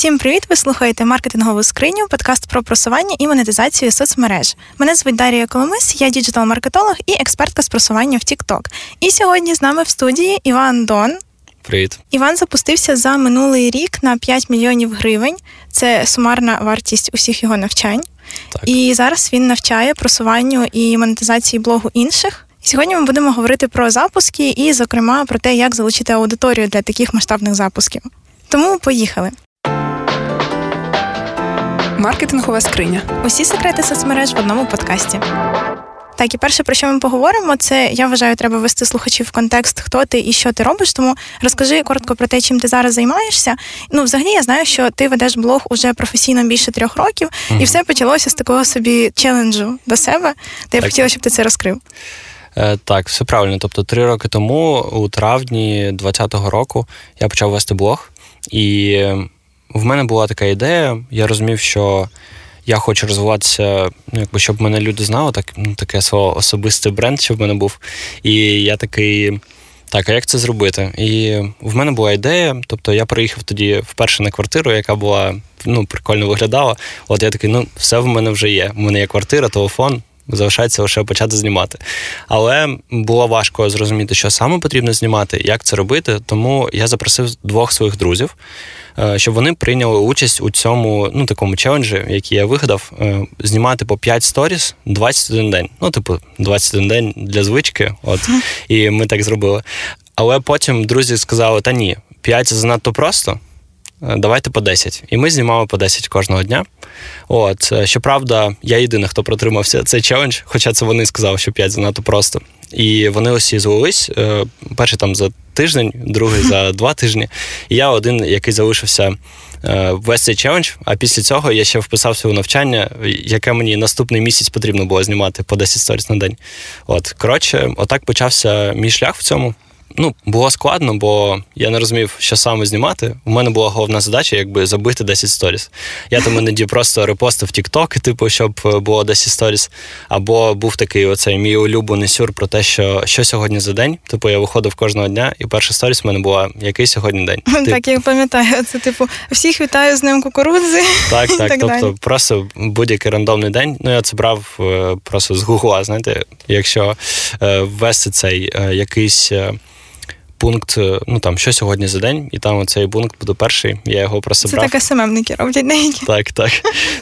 Всім привіт! Ви слухаєте маркетингову скриню, подкаст про просування і монетизацію соцмереж. Мене звуть Дарія Коломис, я діджитал-маркетолог і експертка з просування в TikTok. І сьогодні з нами в студії Іван Дон. Привіт. Іван запустився за минулий рік на 5 мільйонів гривень. Це сумарна вартість усіх його навчань. Так. І зараз він навчає просуванню і монетизації блогу інших. Сьогодні ми будемо говорити про запуски і, зокрема, про те, як залучити аудиторію для таких масштабних запусків. Тому поїхали. Маркетингова скриня. Усі секрети соцмереж в одному подкасті. Так, і перше, про що ми поговоримо, це я вважаю, треба ввести слухачів в контекст, хто ти і що ти робиш. Тому розкажи коротко про те, чим ти зараз займаєшся. Ну, взагалі, я знаю, що ти ведеш блог уже професійно більше трьох років, і все почалося з такого собі челенджу до себе. Та я б хотіла, щоб ти це розкрив. Е, так, все правильно. Тобто, три роки тому, у травні 2020 року, я почав вести блог, і в мене була така ідея. Я розумів, що я хочу розвиватися, ну, якби щоб мене люди знали, так ну, таке свого особистий бренд, щоб в мене був. І я такий. Так, а як це зробити? І в мене була ідея. Тобто я приїхав тоді вперше на квартиру, яка була ну, прикольно виглядала. От я такий, ну, все в мене вже є. У мене є квартира, телефон, залишається лише почати знімати. Але було важко зрозуміти, що саме потрібно знімати, як це робити. Тому я запросив двох своїх друзів, щоб вони прийняли участь у цьому ну, такому челенджі, який я вигадав, е, знімати по 5 сторіс 21 день. Ну, типу, 21 день для звички. От і ми так зробили. Але потім друзі сказали: та ні, 5 занадто просто. е, Давайте по 10. І ми знімали по 10 кожного дня. От, е, щоправда, я єдиний, хто протримався цей челендж, хоча це вони сказали, що 5 занадто просто. І вони усі звелись. е, Перший там за тиждень, другий за два тижні. І я один, який залишився е, весь цей челендж. А після цього я ще вписався у навчання, яке мені наступний місяць потрібно було знімати по 10 сторіс на день. От, коротше, отак почався мій шлях в цьому. Ну, було складно, бо я не розумів, що саме знімати. У мене була головна задача, якби забити 10 сторіс. Я там іноді просто репостив TikTok, типу, щоб е, було 10 сторіс. Або був такий оцей мій улюблений сюр про те, що, що сьогодні за день. Типу, я виходив кожного дня, і перша сторіс в мене була який сьогодні день. Тип- Так, я пам'ятаю, це типу всіх вітаю з ним кукурудзи. Так, так. так тобто далі. просто будь-який рандомний день. Ну, я це брав е, просто з Гугла. Знаєте, якщо е, ввести цей якийсь. Пункт, е, ну там що сьогодні за день, і там цей пункт буде перший. Я його просто Це брав. так СММники роблять деякі. Так, так.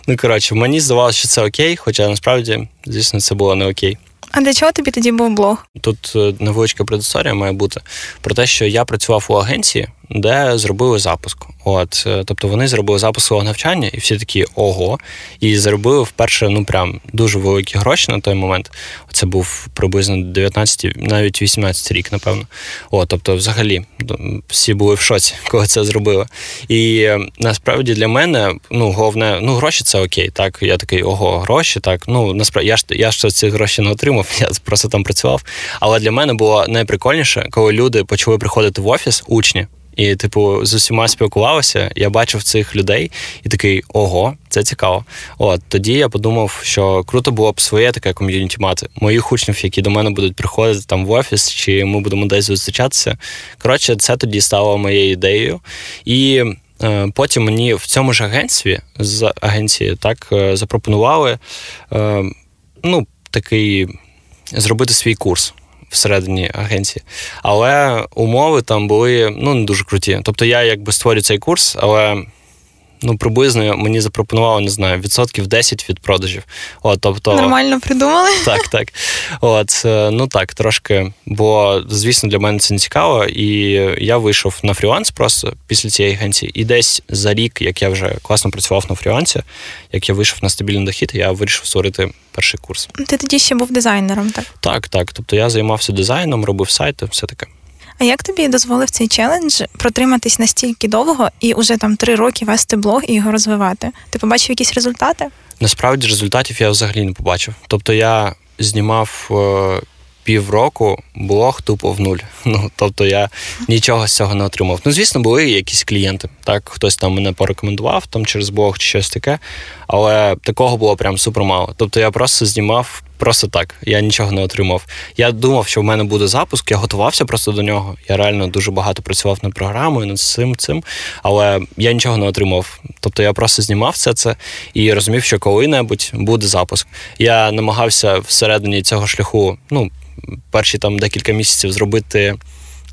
Ну коротше, мені здавалося, що це окей, хоча насправді, звісно, це було не окей. А для чого тобі тоді був блог? Тут е, невеличка предісторія має бути про те, що я працював у агенції, де зробили запуск. От, е, тобто вони зробили запуск свого навчання, і всі такі ого. І заробили вперше ну прям дуже великі гроші на той момент. Це був приблизно 19, навіть 18 рік, напевно. От, тобто, взагалі, всі були в шоці, коли це зробили. І е, насправді для мене ну головне, ну гроші це окей. Так, я такий ого, гроші. Так, ну насправді я ж я ж ці гроші не отримав, я просто там працював. Але для мене було найприкольніше, коли люди почали приходити в офіс, учні. І, типу, з усіма спілкувалися, я бачив цих людей і такий ого, це цікаво. От тоді я подумав, що круто було б своє таке ком'юніті мати. Моїх учнів, які до мене будуть приходити там в офіс, чи ми будемо десь зустрічатися. Коротше, це тоді стало моєю ідеєю. І е, потім мені в цьому ж агентстві з агенції так е, запропонували е, ну, такий зробити свій курс. Всередині агенції, але умови там були ну не дуже круті. Тобто я якби створю цей курс, але ну приблизно мені запропонували, не знаю, відсотків 10 від продажів. От, тобто, Нормально придумали. так, так. От, е, ну так, трошки. Бо, звісно, для мене це не цікаво. І я вийшов на фріланс просто після цієї агенції. І десь за рік, як я вже класно працював на фрілансі, як я вийшов на стабільний дохід, я вирішив створити перший курс. Ти тоді ще був дизайнером, так? Так, так. Тобто я займався дизайном, робив сайти, все таке. А як тобі дозволив цей челендж протриматись настільки довго і уже там три роки вести блог і його розвивати? Ти побачив якісь результати? Насправді результатів я взагалі не побачив. Тобто я знімав е, півроку блог тупо в нуль. Ну тобто я нічого з цього не отримав. Ну, звісно, були якісь клієнти. Так, хтось там мене порекомендував там через блог чи щось таке, але такого було прям супер мало. Тобто я просто знімав просто так. Я нічого не отримав. Я думав, що в мене буде запуск, я готувався просто до нього. Я реально дуже багато працював над програмою, над цим цим, але я нічого не отримав. Тобто я просто знімав все це і розумів, що коли-небудь буде запуск. Я намагався всередині цього шляху, ну, перші там декілька місяців зробити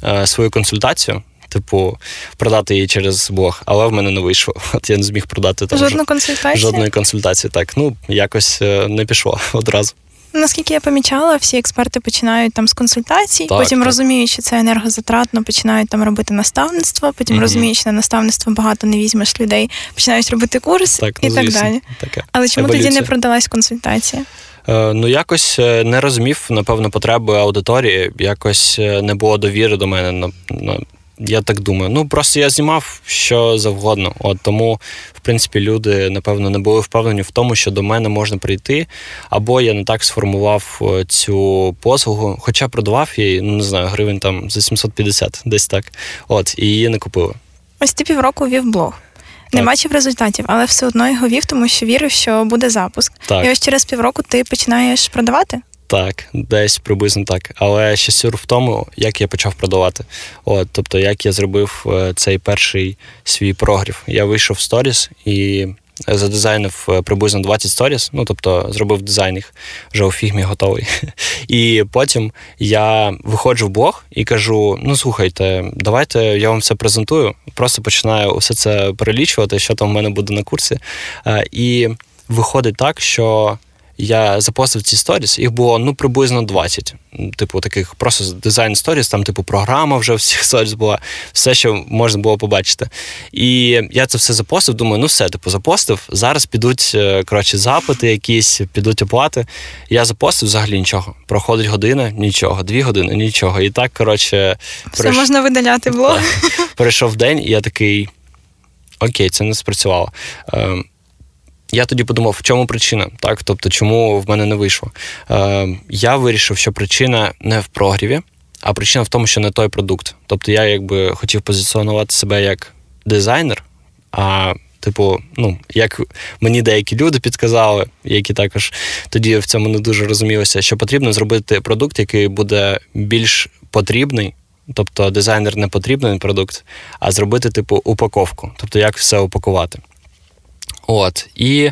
е, свою консультацію типу, продати її через блог, але в мене не вийшло. От я не зміг продати там жодну консультацію? Жодної консультації. Так, ну якось е, не пішло одразу. Наскільки я помічала, всі експерти починають там з консультацій, так, потім так. розуміють, що це енергозатратно, починають там робити наставництво, потім mm розуміють, що на наставництво багато не візьмеш людей, починають робити курс так, ну, і так далі. Таке. Але чому Еволюція. тоді не продалась консультація? Е, ну, якось е, не розумів, напевно, потреби аудиторії, якось не було довіри до мене на, на я так думаю. Ну просто я знімав що завгодно. От тому, в принципі, люди напевно не були впевнені в тому, що до мене можна прийти, або я не так сформував е, цю послугу, хоча продавав її, ну не знаю, гривень там за 750, десь так. От і її не купили. Ось ти півроку вів блог. Не бачив результатів, але все одно його вів, тому що вірив, що буде запуск. Так. І ось через півроку ти починаєш продавати. Так, десь приблизно так. Але ще сюр в тому, як я почав продавати. От, Тобто, як я зробив е, цей перший свій прогрів. Я вийшов в сторіс і задизайнив е, приблизно 20 сторіс, ну тобто зробив дизайн їх вже у фігмі готовий. І потім я виходжу в блог і кажу: ну слухайте, давайте я вам все презентую. Просто починаю усе це перелічувати, що там в мене буде на курсі. Е, і виходить так, що я запостив ці сторіс, їх було ну приблизно 20. Типу, таких просто дизайн сторіс, там, типу, програма вже всіх сторіс була, все, що можна було побачити. І я це все запостив, думаю, ну все, типу, запостив. Зараз підуть е, коротше, запити, якісь, підуть оплати. Я запостив взагалі нічого. Проходить година, нічого, дві години, нічого. І так, коротше, все перейш... можна видаляти блог. Перейшов день, і я такий. Окей, це не спрацювало. Я тоді подумав, в чому причина, так тобто, чому в мене не вийшло. Е, Я вирішив, що причина не в прогріві, а причина в тому, що не той продукт. Тобто я якби хотів позиціонувати себе як дизайнер, а типу, ну, як мені деякі люди підказали, які також тоді в цьому не дуже розумілися, що потрібно зробити продукт, який буде більш потрібний. Тобто дизайнер не потрібний продукт, а зробити, типу, упаковку, тобто як все упакувати. От. І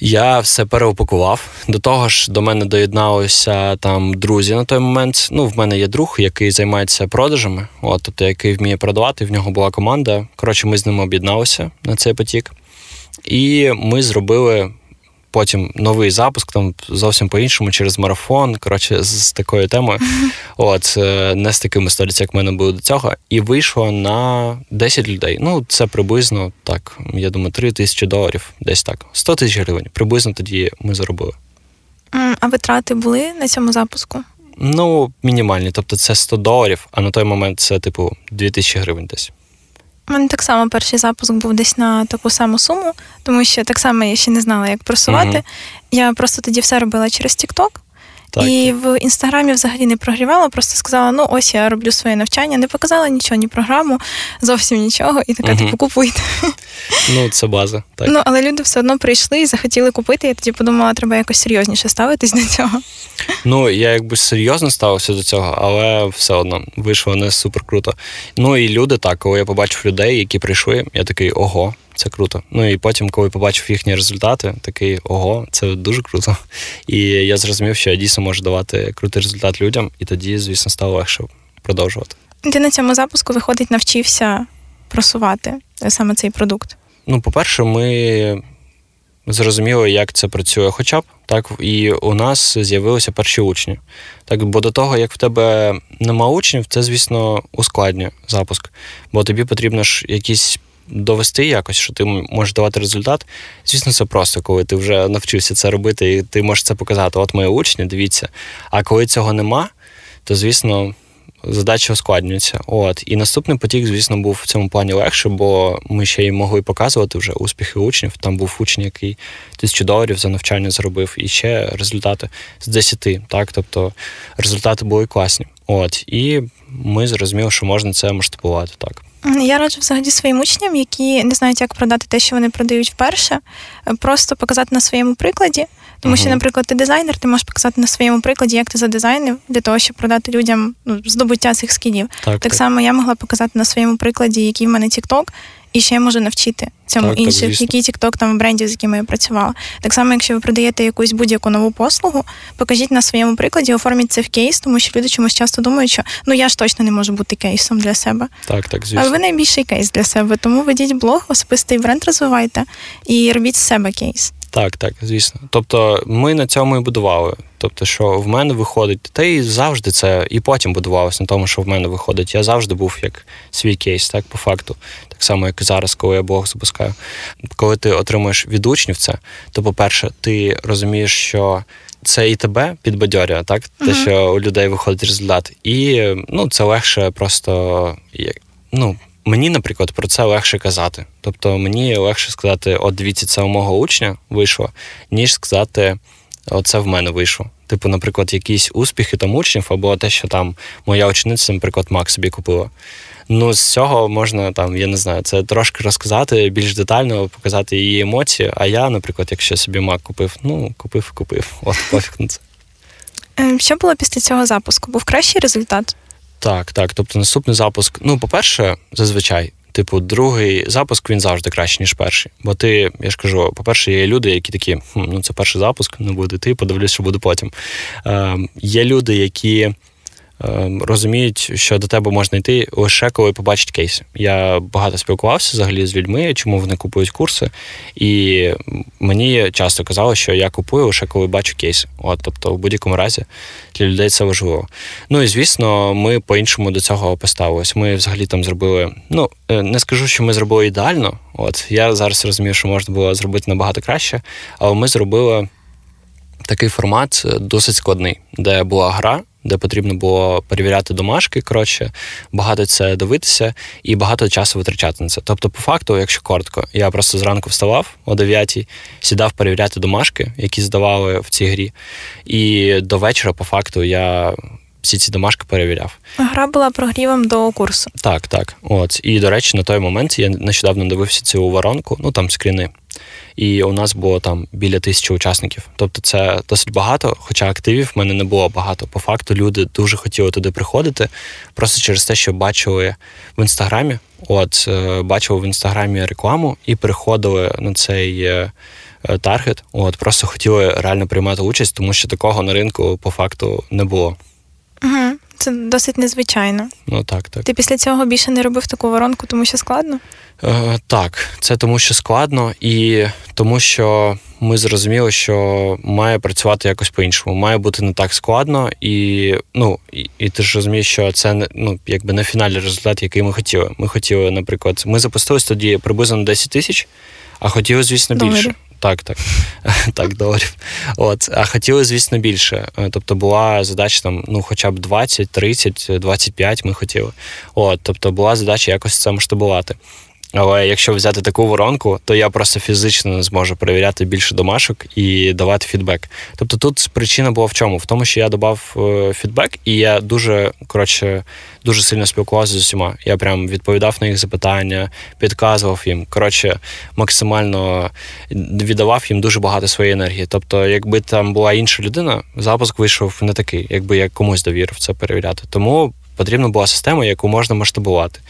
я все переупакував. До того ж, до мене доєдналися там друзі на той момент. Ну, в мене є друг, який займається продажами, от, тобто який вміє продавати. В нього була команда. Коротше, ми з ним об'єдналися на цей потік. І ми зробили потім новий запуск, там зовсім по-іншому, через марафон. Коротше, з такою темою. От, е, не з такими сторіцями, як в мене було до цього. І вийшло на 10 людей. Ну, це приблизно так, я думаю, 3 тисячі доларів, десь так. 100 тисяч гривень. Приблизно тоді ми заробили. А витрати були на цьому запуску? Ну, мінімальні. Тобто це 100 доларів, а на той момент це, типу, 2000 гривень десь. У мене так само перший запуск був десь на таку саму суму, тому що так само я ще не знала, як просувати. mm Я просто тоді все робила через TikTok. Так. І в інстаграмі взагалі не прогрівала, просто сказала: ну ось я роблю своє навчання, не показала нічого, ні програму, зовсім нічого, і така, угу. типу, купуйте. Ну, це база. так. Ну, але люди все одно прийшли і захотіли купити. Я тоді подумала, треба якось серйозніше ставитись до цього. Ну, я якби серйозно ставився до цього, але все одно вийшло не супер круто. Ну і люди так, коли я побачив людей, які прийшли, я такий ого це круто. Ну і потім, коли побачив їхні результати, такий ого, це дуже круто. І я зрозумів, що я дійсно можу давати крутий результат людям, і тоді, звісно, стало легше продовжувати. Ти на цьому запуску виходить, навчився просувати саме цей продукт. Ну, по-перше, ми зрозуміли, як це працює, хоча б так, і у нас з'явилися перші учні. Так, бо до того, як в тебе нема учнів, це, звісно, ускладнює запуск. Бо тобі потрібно ж якісь довести якось, що ти можеш давати результат. Звісно, це просто, коли ти вже навчився це робити, і ти можеш це показати. От мої учні, дивіться. А коли цього нема, то звісно. Задача ускладнюється. От. І наступний потік, звісно, був в цьому плані легше, бо ми ще й могли показувати вже успіхи учнів. Там був учень, який тисячу доларів за навчання зробив, і ще результати з 10. Так? Тобто результати були класні. От, і ми зрозуміли, що можна це масштабувати так. Я раджу взагалі своїм учням, які не знають, як продати те, що вони продають вперше, е, просто показати на своєму прикладі. Тому що, наприклад, ти дизайнер, ти можеш показати на своєму прикладі, як ти задизайнив для того, щоб продати людям ну, здобуття цих скілів. Так, так само я могла показати на своєму прикладі, який в мене TikTok, і ще я можу навчити цьому Так, інших, так, які TikTok там брендів, з якими я працювала. Так само, якщо ви продаєте якусь будь-яку нову послугу, покажіть на своєму прикладі, оформіть це в кейс, тому що люди чомусь часто думають, що ну я ж точно не можу бути кейсом для себе. Так, так, звісно. Але ви найбільший кейс для себе, тому ведіть блог, особистий бренд розвивайте і робіть з себе кейс. Так, так, звісно. Тобто ми на цьому і будували. Тобто, що в мене виходить, та й завжди це і потім будувалося на тому, що в мене виходить. Я завжди був як свій кейс, так, по факту. Так само, як і зараз, коли я блог запускаю. Коли ти отримуєш від учнів це, то, по-перше, ти розумієш, що. Це і тебе підбадьорює, так? Те, Мгм. що у людей виходить результат. І ну, це легше просто. як- Ну, мені, наприклад, про це легше казати. Тобто мені легше сказати, от дивіться, це у мого учня вийшло, ніж сказати, оце в мене вийшло. Типу, наприклад, якісь успіхи там учнів, або те, що там моя учениця, наприклад, Мак собі купила. Ну, з цього можна там, я не знаю, це трошки розказати більш детально, показати її емоції. А я, наприклад, якщо собі Мак купив, ну купив, і купив. От пофіг на це. Е, Що було після цього запуску? Був кращий результат? Так, так. Тобто наступний запуск. Ну, по-перше, зазвичай, типу, другий запуск він завжди кращий, ніж перший. Бо ти, я ж кажу, по-перше, є люди, які такі, хм, ну це перший запуск, не буде ти, подивлюсь, що буде потім. Е, є люди, які. Е, Розуміють, що до тебе можна йти лише коли побачать кейси. Я багато спілкувався взагалі з людьми, чому вони купують курси, і мені часто казали, що я купую лише коли бачу кейси. От, тобто, в будь-якому разі для людей це важливо. Ну і звісно, ми по-іншому до цього поставились. Ми взагалі там зробили. Ну е, не скажу, що ми зробили ідеально. От я зараз розумію, що можна було зробити набагато краще, але ми зробили такий формат е, досить складний, де була гра. Де потрібно було перевіряти домашки, коротше, багато це дивитися і багато часу витрачати на це. Тобто, по факту, якщо коротко, я просто зранку вставав о 9 сідав перевіряти домашки, які здавали в цій грі. І до вечора, по факту, я всі ці домашки перевіряв. Гра була прогрівом до курсу. Так, так. От. І, до речі, на той момент я нещодавно дивився цю воронку, ну там скріни. І у нас було там біля тисячі учасників. Тобто це досить багато, хоча активів в мене не було багато. По факту люди дуже хотіли туди приходити, просто через те, що бачили в інстаграмі. От е, бачили в інстаграмі рекламу і приходили на цей е, е, таргет. От просто хотіли реально приймати участь, тому що такого на ринку по факту не було. Угу. Це досить незвичайно. Ну так, так. Ти після цього більше не робив таку воронку, тому що складно? Е, так, це тому, що складно, і тому, що ми зрозуміли, що має працювати якось по-іншому. Має бути не так складно, і ну і, і ти ж розумієш, що це не ну якби не фінальний результат, який ми хотіли. Ми хотіли, наприклад, ми запустились тоді приблизно на 10 тисяч, а хотіли, звісно, більше. Доларів. Так, так, так, доларів. От, а хотіли, звісно, більше. Е, Тобто була задача там, ну, хоча б 20, 30, 25 ми хотіли. От, тобто була задача якось це масштабувати. Але якщо взяти таку воронку, то я просто фізично не зможу перевіряти більше домашок і давати фідбек. Тобто тут причина була в чому? В тому, що я додав е, фідбек, і я дуже коротше дуже сильно спілкувався з усіма. Я прям відповідав на їх запитання, підказував їм. Коротше, максимально віддавав їм дуже багато своєї енергії. Тобто, якби там була інша людина, запуск вийшов не такий, якби я комусь довірив це перевіряти. Тому потрібна була система, яку можна масштабувати.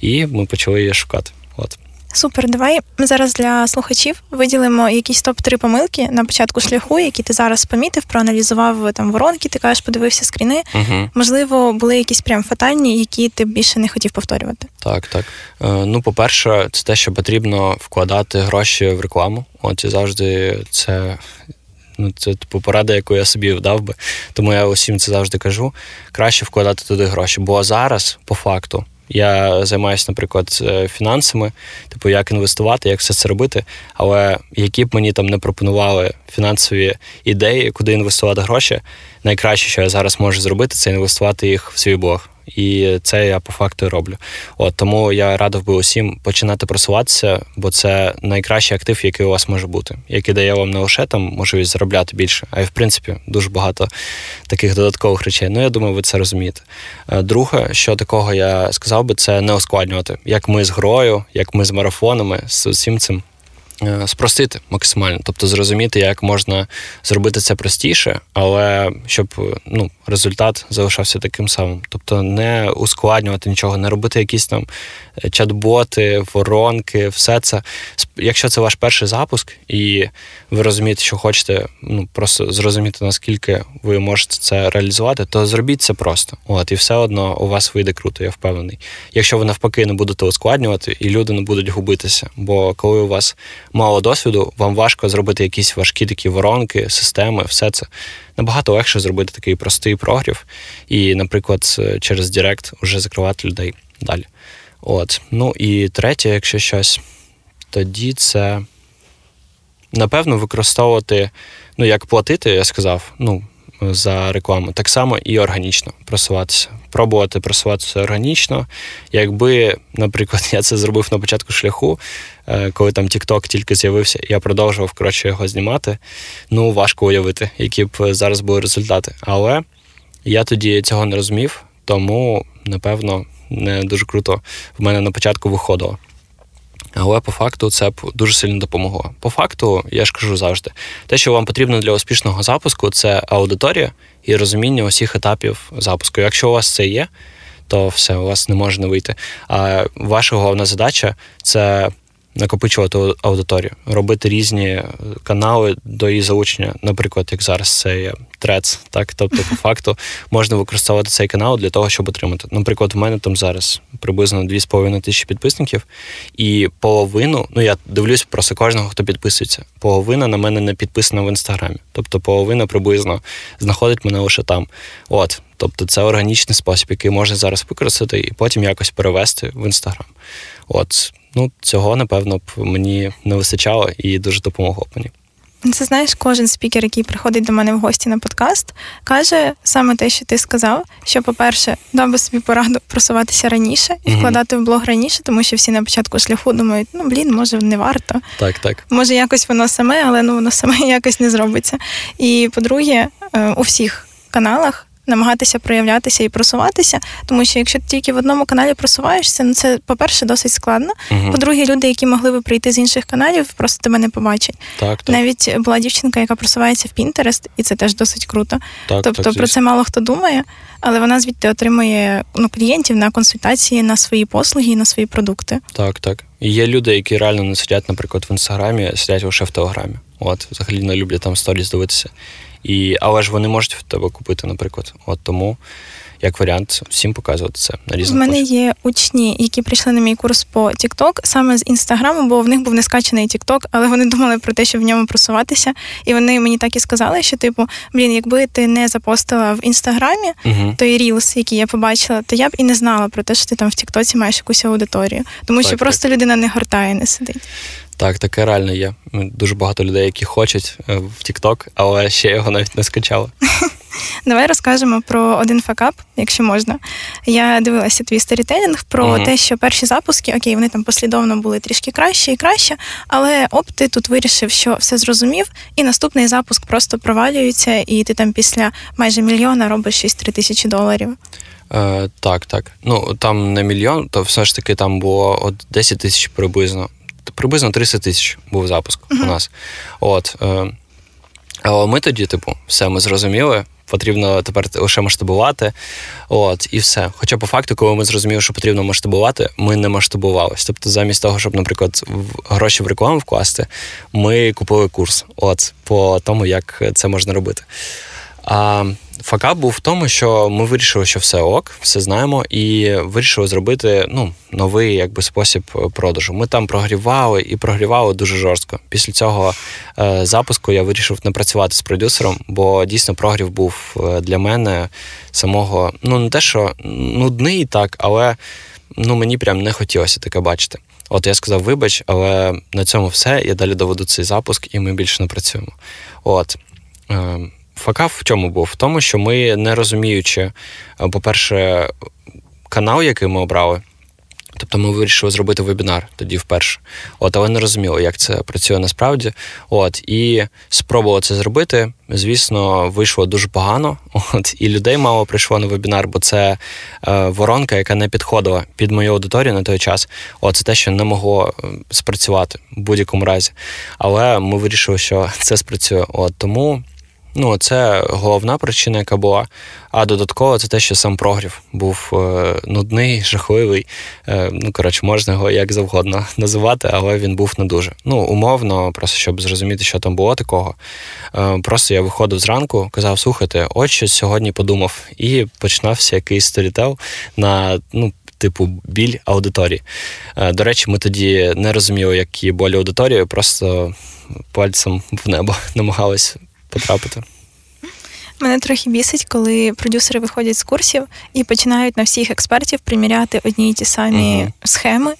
І ми почали її шукати. От. Супер, давай ми зараз для слухачів виділимо якісь топ-3 помилки на початку шляху, які ти зараз помітив, проаналізував там воронки, ти кажеш, подивився скріни. Угу. Можливо, були якісь прям фатальні, які ти більше не хотів повторювати. Так, так. Е, ну, по-перше, це те, що потрібно вкладати гроші в рекламу. От і завжди це. Ну, це типу порада, яку я собі вдав би. Тому я усім це завжди кажу. Краще вкладати туди гроші. Бо зараз, по факту, я займаюся, наприклад, е, фінансами, типу, як інвестувати, як все це робити. Але які б мені там не пропонували фінансові ідеї, куди інвестувати гроші, найкраще, що я зараз можу зробити, це інвестувати їх в свій блог. І це я по факту роблю. От тому я радив би усім починати просуватися, бо це найкращий актив, який у вас може бути, який дає вам не лише там можливість заробляти більше, а й в принципі дуже багато таких додаткових речей. Ну я думаю, ви це розумієте. Е, друге, що такого я сказав би, це не ускладнювати, як ми з грою, як ми з марафонами, з усім цим. Е, спростити максимально, тобто зрозуміти, як можна зробити це простіше, але щоб ну, результат залишався таким самим. Тобто не ускладнювати нічого, не робити якісь там е, чат-боти, воронки, все це. Якщо це ваш перший запуск, і ви розумієте, що хочете, ну просто зрозуміти, наскільки ви можете це реалізувати, то зробіть це просто. От, і все одно у вас вийде круто, я впевнений. Якщо ви навпаки не будете ускладнювати, і люди не будуть губитися. Бо коли у вас мало досвіду, вам важко зробити якісь важкі такі воронки, системи, все це. Набагато легше зробити такий простий прогрів, і, наприклад, через Директ вже закривати людей далі. От. Ну і третє, якщо щось, тоді це напевно використовувати, ну як платити, я сказав, ну за рекламу. Так само і органічно просуватися. Пробувати просуватися органічно. Якби, наприклад, я це зробив на початку шляху, е, коли там TikTok тільки з'явився, я продовжував коротше його знімати. Ну, важко уявити, які б зараз були результати. Але я тоді цього не розумів, тому напевно не дуже круто в мене на початку виходило. Але по факту це б дуже сильно допомогло. По факту, я ж кажу завжди, те, що вам потрібно для успішного запуску, це аудиторія і розуміння усіх етапів запуску. Якщо у вас це є, то все, у вас не може не вийти. А ваша головна задача це накопичувати аудиторію, робити різні е, канали до її залучення. Наприклад, як зараз це є трец, так тобто, по факту можна використовувати цей канал для того, щоб отримати. Наприклад, у мене там зараз приблизно 2,5 тисячі підписників, і половину, ну я дивлюсь просто кожного, хто підписується. Половина на мене не підписана в інстаграмі. Тобто половина приблизно знаходить мене лише там. От. Тобто це органічний спосіб, який можна зараз використати і потім якось перевести в інстаграм. От ну цього напевно б мені не вистачало і дуже допомогло б мені. Це знаєш, кожен спікер, який приходить до мене в гості на подкаст, каже саме те, що ти сказав. Що, по-перше, дав би собі пораду просуватися раніше і вкладати в блог раніше, тому що всі на початку шляху думають, ну блін, може не варто. Так, так. Може, якось воно саме, але ну воно саме якось не зробиться. І по-друге, е, у всіх каналах намагатися проявлятися і просуватися, тому що якщо ти тільки в одному каналі просуваєшся, ну це, по-перше, досить складно. uh По-друге, люди, які могли би прийти з інших каналів, просто тебе не побачать. Так, так. Навіть була дівчинка, яка просувається в Pinterest, і це теж досить круто. Так, Тобто так, про це мало хто думає, але вона звідти отримує ну, клієнтів на консультації, на свої послуги на свої продукти. Так, так. І є люди, які реально не сидять, наприклад, в інстаграмі, сидять лише в телеграмі. От, взагалі не люблять там сторіс дивитися. І, Але ж вони можуть в тебе купити, наприклад. От тому, як варіант, всім показувати це на різних У мене є учні, які прийшли на мій курс по TikTok саме з інстаграму, бо в них був не скачаний TikTok, але вони думали про те, щоб в ньому просуватися. І вони мені так і сказали, що, типу, блін, якби ти не запостила в інстаграмі uh той рілс, який я побачила, то я б і не знала про те, що ти там в Тіктоці маєш якусь аудиторію. Тому так, що просто людина не гортає, не сидить. Так, таке реально є. Дуже багато людей, які хочуть е, в TikTok, але ще його навіть не скачали. Давай розкажемо про один факап, якщо можна. Я дивилася твій сторітелінг про uh те, що перші запуски, окей, вони там послідовно були трішки краще і краще, але оп, ти тут вирішив, що все зрозумів, і наступний запуск просто провалюється, і ти там після майже мільйона робиш 6 тисячі доларів. Е, Так, так. Ну там не мільйон, то все ж таки там було от 10 тисяч приблизно приблизно 300 тисяч був запуск uh-huh. у нас. От. Але ми тоді, типу, все ми зрозуміли. Потрібно тепер лише масштабувати. От, і все. Хоча, по факту, коли ми зрозуміли, що потрібно масштабувати, ми не масштабувалися. Тобто, замість того, щоб, наприклад, гроші в рекламу вкласти, ми купили курс от, по тому, як це можна робити. А факап був в тому, що ми вирішили, що все ок, все знаємо, і вирішили зробити ну, новий якби, спосіб продажу. Ми там прогрівали і прогрівали дуже жорстко. Після цього е, запуску я вирішив не працювати з продюсером, бо дійсно прогрів був е, для мене самого, ну не те, що нудний так, але ну, мені прям не хотілося таке бачити. От я сказав, вибач, але на цьому все. Я далі доведу цей запуск, і ми більше не працюємо. От. Е, Факап в чому був? В тому, що ми не розуміючи, е, по-перше, канал, який ми обрали. Тобто ми вирішили зробити вебінар тоді вперше. От, але не розуміли, як це працює насправді. От, і спробували це зробити. Звісно, вийшло дуже погано. От, і людей мало прийшло на вебінар, бо це е, воронка, яка не підходила під мою аудиторію на той час. От, це те, що не могло е, спрацювати в будь-якому разі. Але ми вирішили, що це спрацює. От тому Ну, це головна причина, яка була. А додатково це те, що сам прогрів був е, нудний, жахливий. Е, ну, коротше, можна його як завгодно називати, але він був не дуже. Ну, умовно, просто щоб зрозуміти, що там було такого. Е, просто я виходив зранку, казав, слухайте, от щось сьогодні подумав, і починався якийсь сторітел на ну. Типу біль аудиторії. До речі, ми тоді не розуміли, які болі аудиторії, просто пальцем в небо намагались потрапити. Мене трохи бісить, коли продюсери виходять з курсів і починають на всіх експертів приміряти одні й ті самі uh схеми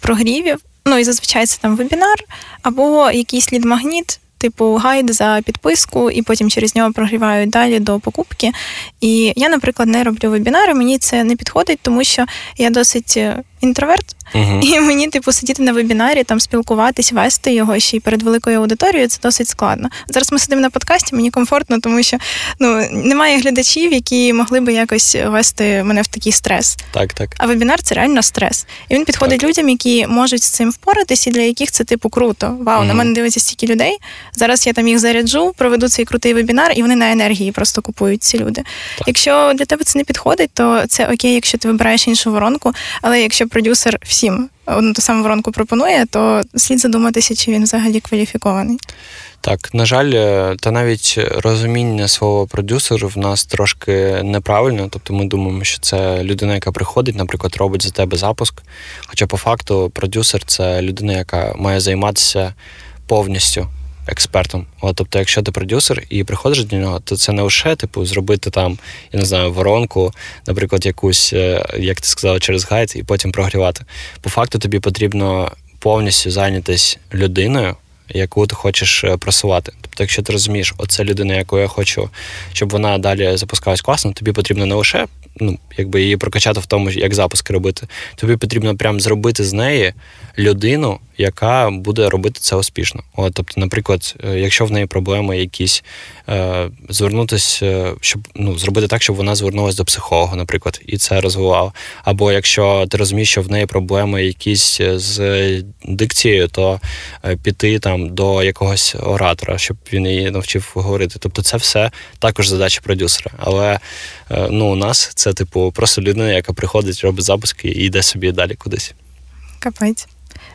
прогрівів. Ну і зазвичай це там вебінар або якийсь лід-магніт, типу гайд за підписку, і потім через нього прогрівають далі до покупки. І я, наприклад, не роблю вебінари. Мені це не підходить, тому що я досить е, інтроверт. Uh-huh. І мені, типу, сидіти на вебінарі, там спілкуватись, вести його ще й перед великою аудиторією, це досить складно. Зараз ми сидимо на подкасті, мені комфортно, тому що ну немає глядачів, які могли би якось вести мене в такий стрес. Так, так. А вебінар це реально стрес. І він підходить так. людям, які можуть з цим впоратись, і для яких це типу круто. Вау, uh-huh. на мене дивиться стільки людей. Зараз я там їх заряджу, проведу цей крутий вебінар, і вони на енергії просто купують ці люди. Так. Якщо для тебе це не підходить, то це окей, якщо ти вибираєш іншу воронку, але якщо продюсер всім одну ту саму воронку пропонує, то слід задуматися, чи він взагалі кваліфікований. Так, на жаль, е, та навіть розуміння свого продюсеру в нас трошки неправильно. Тобто ми думаємо, що це людина, яка приходить, наприклад, робить за тебе запуск. Хоча по факту продюсер це людина, яка має займатися повністю експертом. От, Тобто, якщо ти продюсер і приходиш до нього, то це не лише типу зробити там, я не знаю, воронку, наприклад, якусь, е, як ти сказав, через гайд, і потім прогрівати. По факту тобі потрібно повністю зайнятися людиною. Яку ти хочеш е, просувати. Тобто, якщо ти розумієш, оце людина, яку я хочу, щоб вона далі запускалась класно, тобі потрібно не лише ну, якби її прокачати в тому, як запуски робити. Тобі потрібно прям зробити з неї людину, яка буде робити це успішно. От, Тобто, наприклад, е, якщо в неї проблеми якісь е, звернутися, е, щоб ну, зробити так, щоб вона звернулася до психолога, наприклад, і це розвивала. Або якщо ти розумієш, що в неї проблеми якісь е, з дикцією, то піти там до якогось оратора, щоб він її навчив говорити. Тобто, це все також задача продюсера. Але ну, у нас це типу просто людина, яка приходить, робить запуски і йде собі далі кудись. Капець.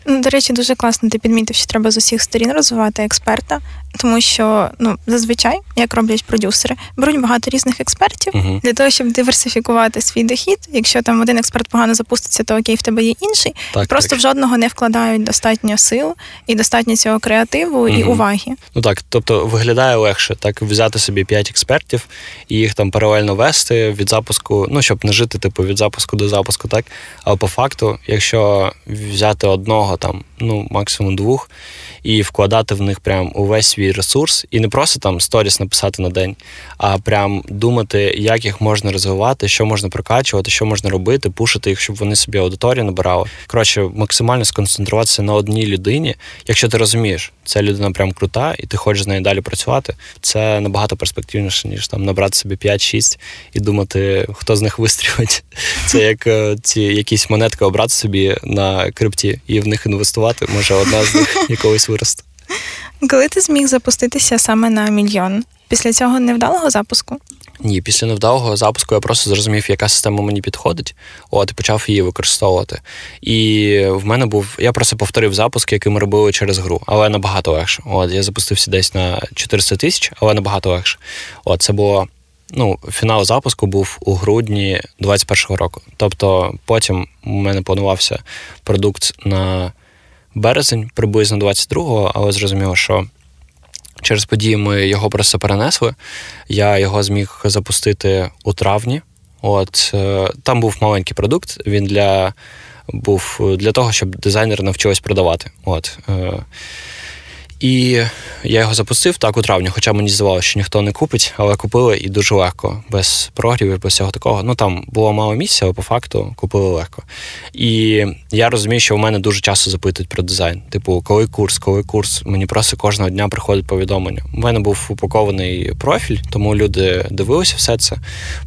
До речі, дуже класно ти підмітив, що треба з усіх сторін розвивати експерта, тому що ну зазвичай, як роблять продюсери, беруть багато різних експертів uh-huh. для того, щоб диверсифікувати свій дохід. Якщо там один експерт погано запуститься, то окей, в тебе є інший. Так, Просто так. в жодного не вкладають достатньо сил і достатньо цього креативу uh-huh. і уваги. Ну так, тобто виглядає легше так взяти собі п'ять експертів і їх там паралельно вести від запуску, ну щоб не жити, типу, від запуску до запуску, так. Але по факту, якщо взяти одного там, ну максимум двох і вкладати в них прям увесь свій ресурс, і не просто там сторіс написати на день, а прям думати, як їх можна розвивати, що можна прокачувати, що можна робити, пушити їх, щоб вони собі аудиторію набирали. Коротше, максимально сконцентруватися на одній людині. Якщо ти розумієш, ця людина прям крута, і ти хочеш з нею далі працювати, це набагато перспективніше, ніж там набрати собі 5-6 і думати, хто з них вистрілить. Це як е, ці якісь монетки обрати собі на крипті і в них інвестувати. Може, одна з них якогось виросте. Коли ти зміг запуститися саме на мільйон після цього невдалого запуску? Ні, після невдалого запуску я просто зрозумів, яка система мені підходить. От і почав її використовувати. І в мене був. Я просто повторив запуск, який ми робили через гру, але набагато легше. От я запустився десь на 400 тисяч, але набагато легше. От це було. Ну, фінал запуску був у грудні 2021 року. Тобто, потім у мене планувався продукт на березень, приблизно 22-го, але зрозуміло, що через події ми його просто перенесли. Я його зміг запустити у травні. От е, Там був маленький продукт, він для був для того, щоб дизайнери навчились продавати. От. І я його запустив так у травні, хоча мені здавалося, що ніхто не купить, але купили і дуже легко, без прогрівів, без всього такого. Ну там було мало місця, але по факту купили легко. І я розумію, що у мене дуже часто запитують про дизайн. Типу, коли курс, коли курс, мені просто кожного дня приходить повідомлення. У мене був упакований профіль, тому люди дивилися все це,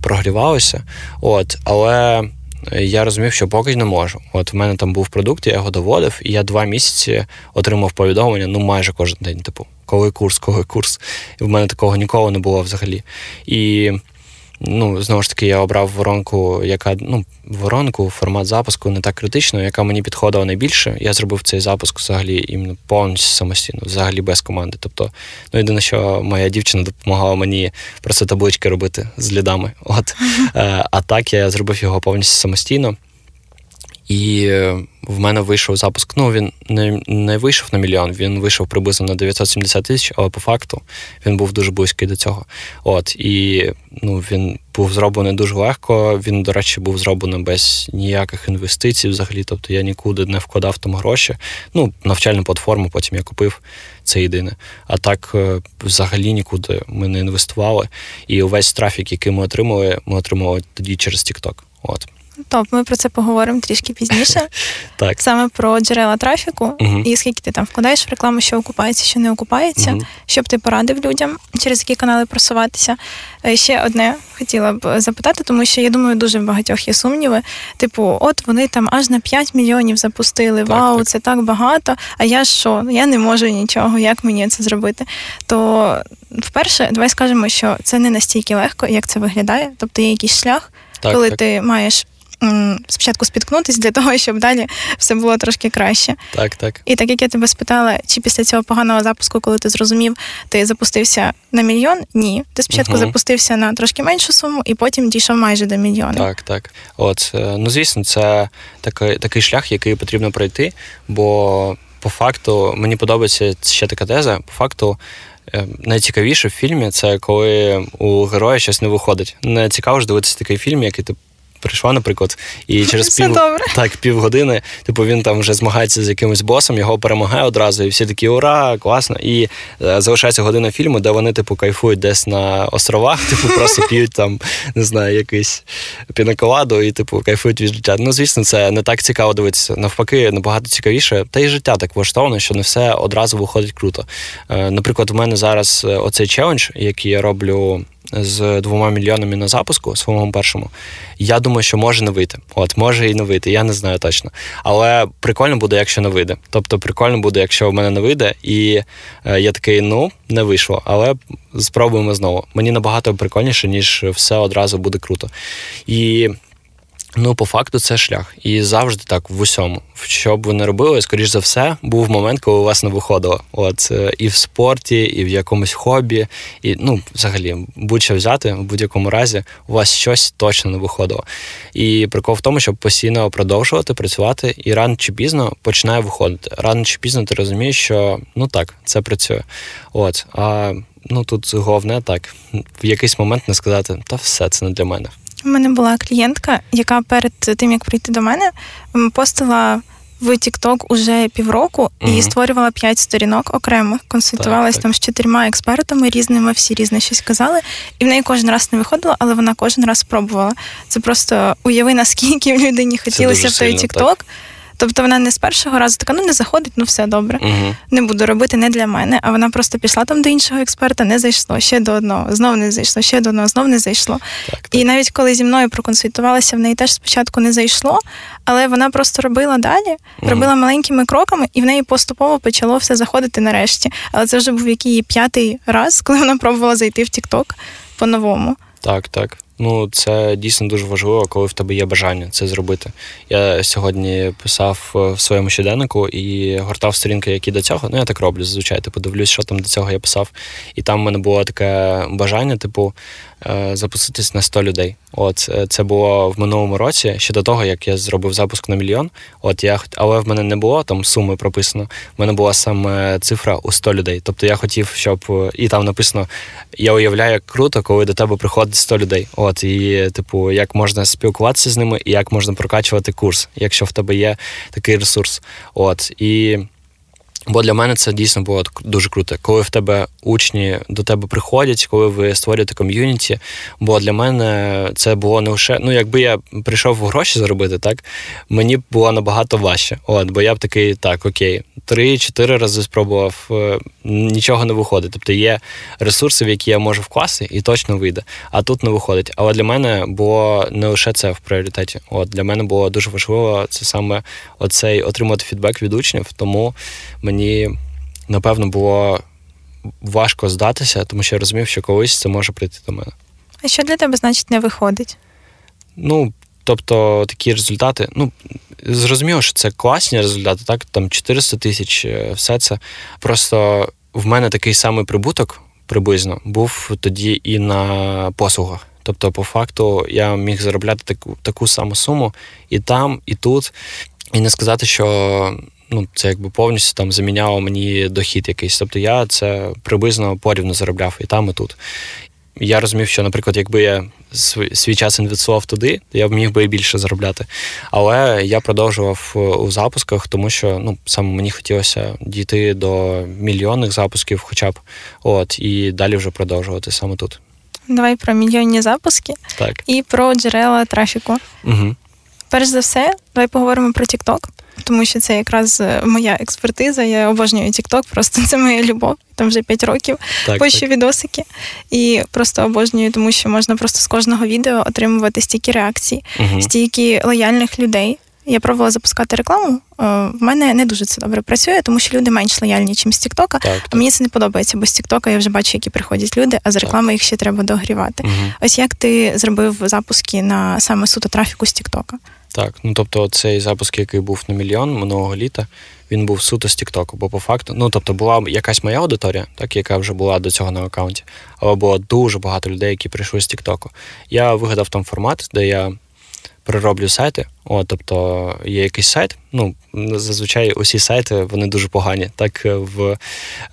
прогрівалися. От, але я розумів, що поки не можу. От в мене там був продукт, я його доводив, і я два місяці отримав повідомлення ну майже кожен день. Типу, коли курс, коли курс. І в мене такого ніколи не було взагалі. І ну, знову ж таки, я обрав воронку, яка ну, воронку, формат запуску не так критично, яка мені підходила найбільше. Я зробив цей запуск взагалі іменно повністю самостійно, взагалі без команди. Тобто, ну єдине, що моя дівчина допомагала мені просто таблички робити з лідами. От. Е, а так я зробив його повністю самостійно. І е, в мене вийшов запуск. Ну, він не не вийшов на мільйон, він вийшов приблизно на 970 тисяч, але по факту він був дуже близький до цього. От і ну, він був зроблений дуже легко. Він, до речі, був зроблений без ніяких інвестицій взагалі. Тобто я нікуди не вкладав там гроші. Ну, навчальну платформу, потім я купив це єдине. А так, е, взагалі нікуди ми не інвестували. І увесь трафік, який ми отримали, ми отримали тоді через TikTok. От. Топ, ми про це поговоримо трішки пізніше. Так. Саме про джерела трафіку Мгм. і скільки ти там вкладаєш в рекламу, що окупається, що не окупається, Мгм. щоб ти порадив людям, через які канали просуватися. Е, Ще одне хотіла б запитати, тому що я думаю, дуже багатьох є сумніви. Типу, от вони там аж на 5 мільйонів запустили. Так, Вау, так. це так багато. А я що? Я не можу нічого, як мені це зробити? То вперше, давай скажемо, що це не настільки легко, як це виглядає. Тобто є якийсь шлях, Так, коли так. ти маєш. Спочатку спіткнутись для того, щоб далі все було трошки краще. Так, так. І так як я тебе спитала, чи після цього поганого запуску, коли ти зрозумів, ти запустився на мільйон? Ні. Ти спочатку Мгм. запустився на трошки меншу суму, і потім дійшов майже до мільйона. Так, так. От, е, ну звісно, це такий, такий шлях, який потрібно пройти, бо по факту мені подобається ще така теза. По факту, е, найцікавіше в фільмі це коли у героя щось не виходить. Не цікаво ж дивитися такий фільм, який ти прийшла, наприклад, і через Все пів, добре. так, півгодини, типу, він там вже змагається з якимось босом, його перемагає одразу, і всі такі ура, класно. І е, залишається година фільму, де вони, типу, кайфують десь на островах, типу, просто п'ють там, не знаю, якийсь пінаколаду і, типу, кайфують від життя. Ну, звісно, це не так цікаво дивитися. Навпаки, набагато цікавіше. Та й життя так влаштоване, що не все одразу виходить круто. Е, Наприклад, у мене зараз е, оцей челендж, який я роблю з двома мільйонами на запуску, своєму першому, я думаю, що може не вийти. От, може і не вийти, я не знаю точно. Але прикольно буде, якщо не вийде. Тобто, прикольно буде, якщо в мене не вийде, і е, я такий, ну, не вийшло, але спробуємо знову. Мені набагато прикольніше, ніж все одразу буде круто. І Ну, по факту, це шлях. І завжди так в усьому. Що б ви не робили, скоріш за все, був момент, коли у вас не виходило. От е, і в спорті, і в якомусь хобі, і ну, взагалі, будь-що взяти, в будь-якому разі, у вас щось точно не виходило. І прикол в тому, щоб постійно продовжувати працювати, і рано чи пізно починає виходити. Рано чи пізно ти розумієш, що ну так, це працює. От. А ну тут головне так, в якийсь момент не сказати, та все це не для мене. У мене була клієнтка, яка перед тим як прийти до мене, постила в TikTok уже півроку і Мгм. створювала п'ять сторінок окремих, консультувалась Так, так. там з чотирма експертами різними, всі різне щось казали. І в неї кожен раз не виходило, але вона кожен раз спробувала. Це просто уяви, наскільки в людині хотілося в той TikTok. Тобто вона не з першого разу така, ну не заходить, ну все добре. Угу. Не буду робити не для мене. А вона просто пішла там до іншого експерта, не зайшло, ще до одного, знов не зайшло, ще до одного, знов не зайшло. Так, так. І навіть коли зі мною проконсультувалася, в неї теж спочатку не зайшло, але вона просто робила далі, Мгм. робила маленькими кроками, і в неї поступово почало все заходити нарешті. Але це вже був який п'ятий раз, коли вона пробувала зайти в TikTok по-новому. Так, так. Ну, це дійсно дуже важливо, коли в тебе є бажання це зробити. Я сьогодні писав е, в своєму щоденнику і гортав сторінки, які до цього. Ну, я так роблю зазвичай. Типу, дивлюсь, що там до цього я писав. І там в мене було таке бажання, типу, запуститись на 100 людей. От е, це було в минулому році, ще до того, як я зробив запуск на мільйон. От я але в мене не було там суми прописано. В мене була саме цифра у 100 людей. Тобто я хотів, щоб е, і там написано: я уявляю, як круто, коли до тебе приходить 100 людей. От і, типу, як можна спілкуватися з ними, і як можна прокачувати курс, якщо в тебе є такий ресурс. От і. Бо для мене це дійсно було дуже круто, коли в тебе учні до тебе приходять, коли ви створюєте ком'юніті. Бо для мене це було не лише. Ну, якби я прийшов гроші заробити, так мені було набагато важче. От, бо я б такий, так, окей, три-чотири рази спробував, е, нічого не виходить. Тобто є ресурси, в які я можу вкласти, і точно вийде. А тут не виходить. Але для мене було не лише це в пріоритеті. От для мене було дуже важливо це саме оцей отримати фідбек від учнів. Тому мені напевно було важко здатися, тому що я розумів, що колись це може прийти до мене. А що для тебе значить не виходить? Ну, тобто такі результати, ну зрозуміло, що це класні результати, так там 400 тисяч, е, все це. Просто в мене такий самий прибуток приблизно був тоді і на послугах. Тобто, по факту, я міг заробляти таку таку саму суму і там, і тут. І не сказати, що ну, це якби повністю там заміняло мені дохід якийсь. Тобто я це приблизно порівну заробляв і там, і тут. Я розумів, що, наприклад, якби я свій час інвестував туди, то я б міг би і більше заробляти. Але я продовжував е, у запусках, тому що ну, саме мені хотілося дійти до мільйонних запусків, хоча б от, і далі вже продовжувати саме тут. Давай про мільйонні запуски так. і про джерела трафіку. Угу. Перш за все, давай поговоримо про TikTok тому що це якраз е, моя експертиза. Я обожнюю TikTok, просто це моя любов. Там вже 5 років так, пощу так. відосики. І просто обожнюю, тому що можна просто з кожного відео отримувати стільки реакцій, угу. стільки лояльних людей. Я пробувала запускати рекламу. Е, в мене не дуже це добре працює, тому що люди менш лояльні, ніж з Тіктока. А мені це не подобається, бо з Тіктока я вже бачу, які приходять люди, а з реклами їх ще треба догрівати. Угу. Ось як ти зробив запуски на саме суто трафіку з Тіктока? Так, ну тобто, цей запуск, який був на мільйон минулого літа, він був суто з Тіктоку. Бо по факту, ну тобто, була якась моя аудиторія, так яка вже була до цього на аккаунті, але було дуже багато людей, які прийшли з Тіктоку. Я вигадав там формат, де я перероблю сайти. О, тобто є якийсь сайт. Ну зазвичай усі сайти вони дуже погані. Так е, в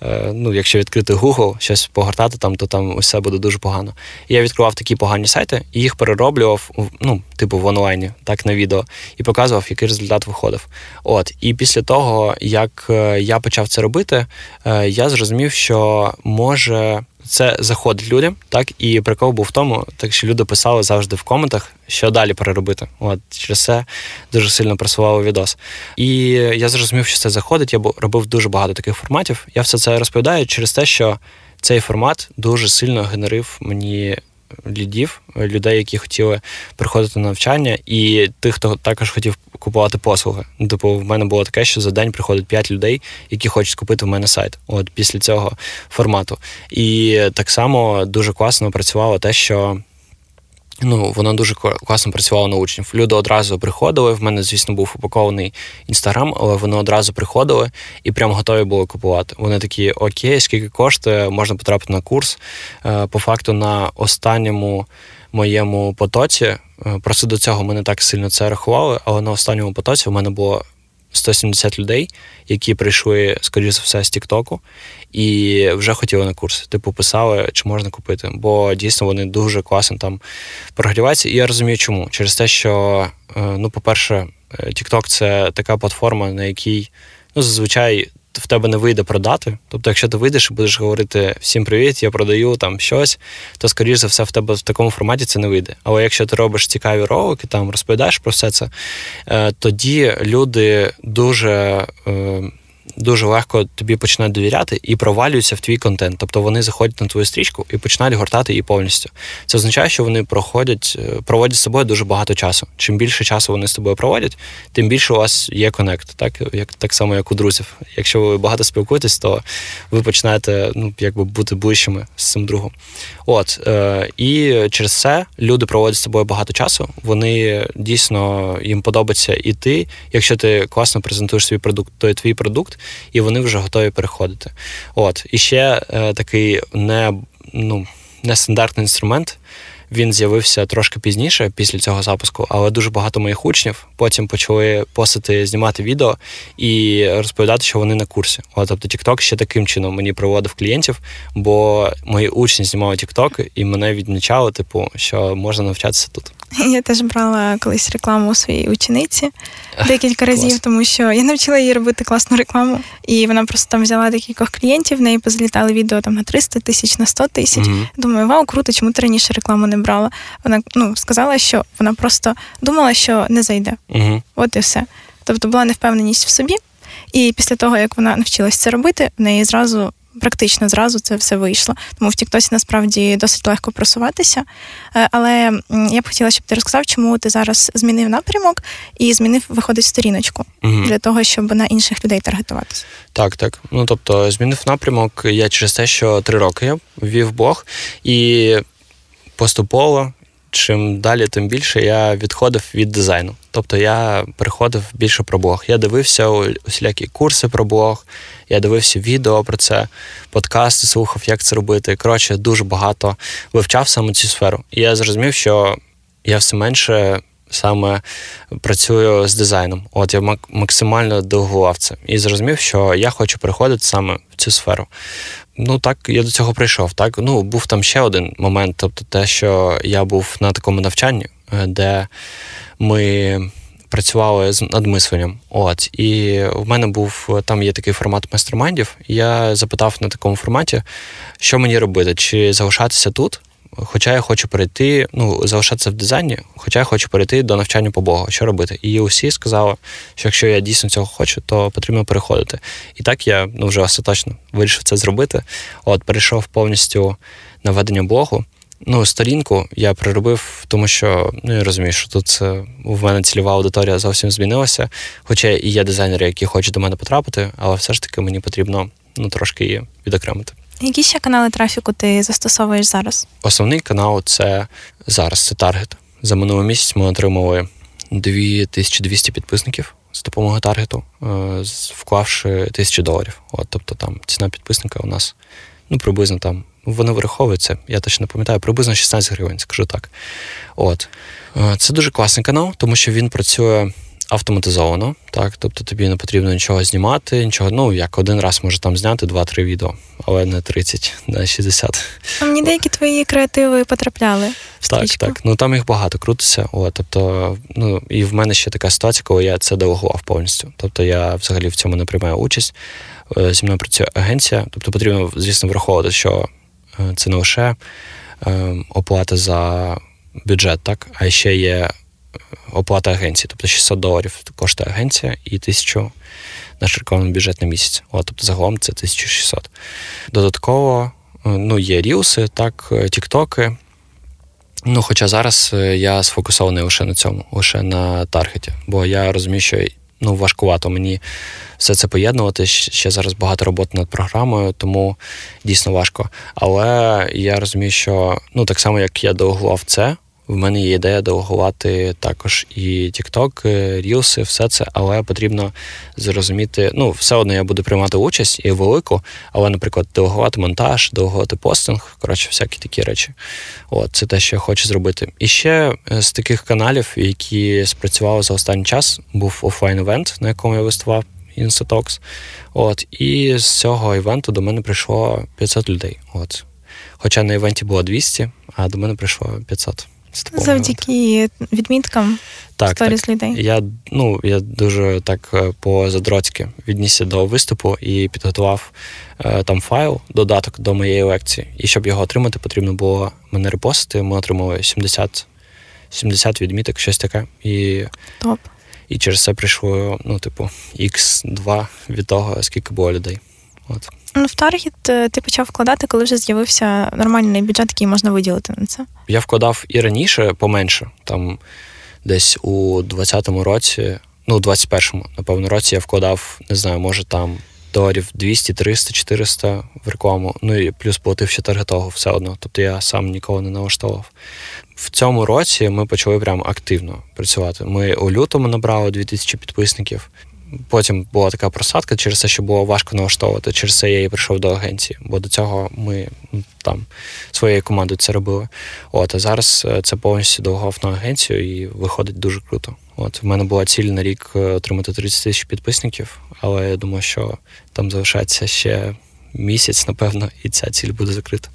е, ну, якщо відкрити Google, щось погортати там, то там усе буде дуже погано. Я відкривав такі погані сайти і їх перероблював, ну, типу в онлайні, так на відео, і показував, який результат виходив. От, і після того, як е, я почав це робити, я зрозумів, що може це заходить людям, так і прикол був в тому, так що люди писали завжди в коментах, що далі переробити. От через це дуже сильно просувало відос. І я зрозумів, що це заходить. Я робив дуже багато таких форматів. Я все це розповідаю через те, що цей формат дуже сильно генерив мені лідів, людей, які хотіли приходити на навчання, і тих, хто також хотів купувати послуги. Ну, типу, в мене було таке, що за день приходить 5 людей, які хочуть купити в мене сайт. От після цього формату. І так само дуже класно працювало те, що. Ну, воно дуже класно працювало на учнів. Люди одразу приходили. В мене, звісно, був упакований інстаграм, але вони одразу приходили і прям готові були купувати. Вони такі: Окей, скільки коштує, можна потрапити на курс. Е, по факту, на останньому моєму потоці, е, просто до цього ми не так сильно це рахували, але на останньому потоці у мене було 170 людей, які прийшли, скоріше за все, з Тіктоку, і вже хотіли на курс. Типу, писали, чи можна купити. Бо дійсно вони дуже класно там прогріваються. І я розумію, чому. Через те, що, е, ну, по-перше, TikTok – це така платформа, на якій ну, зазвичай в тебе не вийде продати. Тобто, якщо ти вийдеш і будеш говорити всім привіт, я продаю там щось, то скоріш за все в тебе в такому форматі це не вийде. Але якщо ти робиш цікаві ролики, там розповідаєш про все це, е, тоді люди дуже. Дуже легко тобі починають довіряти і провалюються в твій контент. Тобто вони заходять на твою стрічку і починають гортати її повністю. Це означає, що вони проходять, е, проводять з собою дуже багато часу. Чим більше часу вони з тобою проводять, тим більше у вас є конект, так як так само, як у друзів. Якщо ви багато спілкуєтесь, то ви починаєте ну, якби бути ближчими з цим другом. От е, і через це люди проводять з тобою багато часу. Вони дійсно їм подобається і ти. Якщо ти класно презентуєш свій продукт, то і твій продукт і вони вже готові переходити. От і ще е, такий не ну нестандартний інструмент. Він з'явився трошки пізніше після цього запуску, але дуже багато моїх учнів потім почали посити, знімати відео і розповідати, що вони на курсі. От, тобто TikTok ще таким чином мені проводив клієнтів, бо мої учні знімали TikTok і мене відмічали, типу, що можна навчатися тут. Я теж брала колись рекламу у своїй учениці декілька Клас. разів, тому що я навчила її робити класну рекламу. І вона просто там взяла декількох клієнтів, в неї позлітали відео там на 300 тисяч, на 100 тисяч. Мгм. Думаю, вау, круто, чому ти раніше рекламу не брала? Вона ну, сказала, що вона просто думала, що не зайде. Угу. От і все. Тобто була невпевненість в собі. І після того, як вона навчилась це робити, в неї зразу. Практично зразу це все вийшло. Тому в Тіктосі насправді досить легко просуватися. Е, Але я б хотіла, щоб ти розказав, чому ти зараз змінив напрямок і змінив, виходить, сторіночку Угу. для того, щоб на інших людей таргетуватися. Так, так. Ну тобто, змінив напрямок я через те, що три роки я ввів блог, і поступово, чим далі, тим більше я відходив від дизайну. Тобто я переходив більше про блог. Я дивився усілякі курси про блог, я дивився відео про це, подкасти слухав, як це робити. Коротше, дуже багато вивчав саме цю сферу. І я зрозумів, що я все менше саме працюю з дизайном. От я максимально делегував це і зрозумів, що я хочу переходити саме в цю сферу. Ну так я до цього прийшов. Так ну був там ще один момент, тобто те, що я був на такому навчанні, е, де ми працювали з над мисленням. От і в мене був там є такий формат майстермайндів. і Я запитав на такому форматі, що мені робити, чи залишатися тут. Хоча я хочу перейти, ну залишатися в дизайні, хоча я хочу перейти до навчання по Богу. Що робити? І усі сказали, що якщо я дійсно цього хочу, то потрібно переходити. І так я ну вже остаточно вирішив це зробити. От перейшов повністю на ведення блогу. Ну, сторінку я приробив, тому що ну я розумію, що тут е, в мене цільова аудиторія зовсім змінилася. Хоча і є дизайнери, які хочуть до мене потрапити, але все ж таки мені потрібно ну трошки її відокремити. Які ще канали трафіку ти застосовуєш зараз? Основний канал це зараз це таргет. За минулий місяць ми отримали 2200 підписників з допомогою таргету, е, вклавши 1000 доларів. От, тобто там ціна підписника у нас ну, приблизно там. Вони вираховуються, я точно не пам'ятаю, приблизно 16 гривень, скажу так. От. Е, Це дуже класний канал, тому що він працює автоматизовано. Так, тобто тобі не потрібно нічого знімати, нічого, ну як один раз може там зняти 2-3 відео, але не 30, не 60. А мені деякі твої креативи потрапляли в Так, стрічку. так. Ну там їх багато крутиться. От, тобто, ну і в мене ще така ситуація, коли я це делегував повністю. Тобто я взагалі в цьому не приймаю участь. Е, Зі мною працює агенція. Тобто потрібно, звісно, враховувати, що е, це не лише е, оплата за бюджет, так, а ще є оплата агенції. Тобто 600 доларів коштує агенція і 1000 наш рекламний бюджет на місяць. От, тобто загалом це 1600. Додатково е, ну, є рілси, так, е, тіктоки. Ну, хоча зараз е, я сфокусований лише на цьому, лише на таргеті, бо я розумію, що ну, важкувато мені все це поєднувати. Ще зараз багато роботи над програмою, тому дійсно важко. Але я розумію, що ну, так само, як я делегував це, в мене є ідея делегувати також і TikTok, е, Рілси, все це, але потрібно зрозуміти. Ну, все одно я буду приймати участь і велику, але, наприклад, делегувати монтаж, делегувати постинг, коротше, всякі такі речі. От, це те, що я хочу зробити. І ще е, з таких каналів, які спрацювали за останній час, був офлайн-евент, на якому я виступав. Instatox. От, і з цього івенту до мене прийшло 500 людей. От. Хоча на івенті було 200, а до мене прийшло 500. Івенту. Завдяки відміткам так, так. людей. Я, ну, я дуже так е, по-задроцьки віднісся до виступу і підготував е, там файл, додаток до моєї лекції. І щоб його отримати, потрібно було мене репостити. Ми отримали 70, 70 відміток, щось таке. І, Топ. і через це прийшло, ну, типу, X2 від того, скільки було людей. От. Ну, в таргет е, ти почав вкладати, коли вже з'явився нормальний бюджет, який можна виділити на це. Я вкладав і раніше поменше. Там десь у 20-му році, ну, у 21-му, напевно, році я вкладав, не знаю, може там доларів 200, 300, 400 в рекламу. Ну і плюс платив ще таргетового все одно. Тобто я сам нікого не налаштовував. В цьому році ми почали прям активно працювати. Ми у лютому набрали 2000 підписників. Потім була така просадка через те, що було важко налаштовувати. Через це я і прийшов до агенції, бо до цього ми ну, там своєю командою це робили. От, а зараз е, це повністю на агенцію і виходить дуже круто. От, в мене була ціль на рік е, отримати 30 тисяч підписників, але я думаю, що там залишається ще місяць, напевно, і ця ціль буде закрита.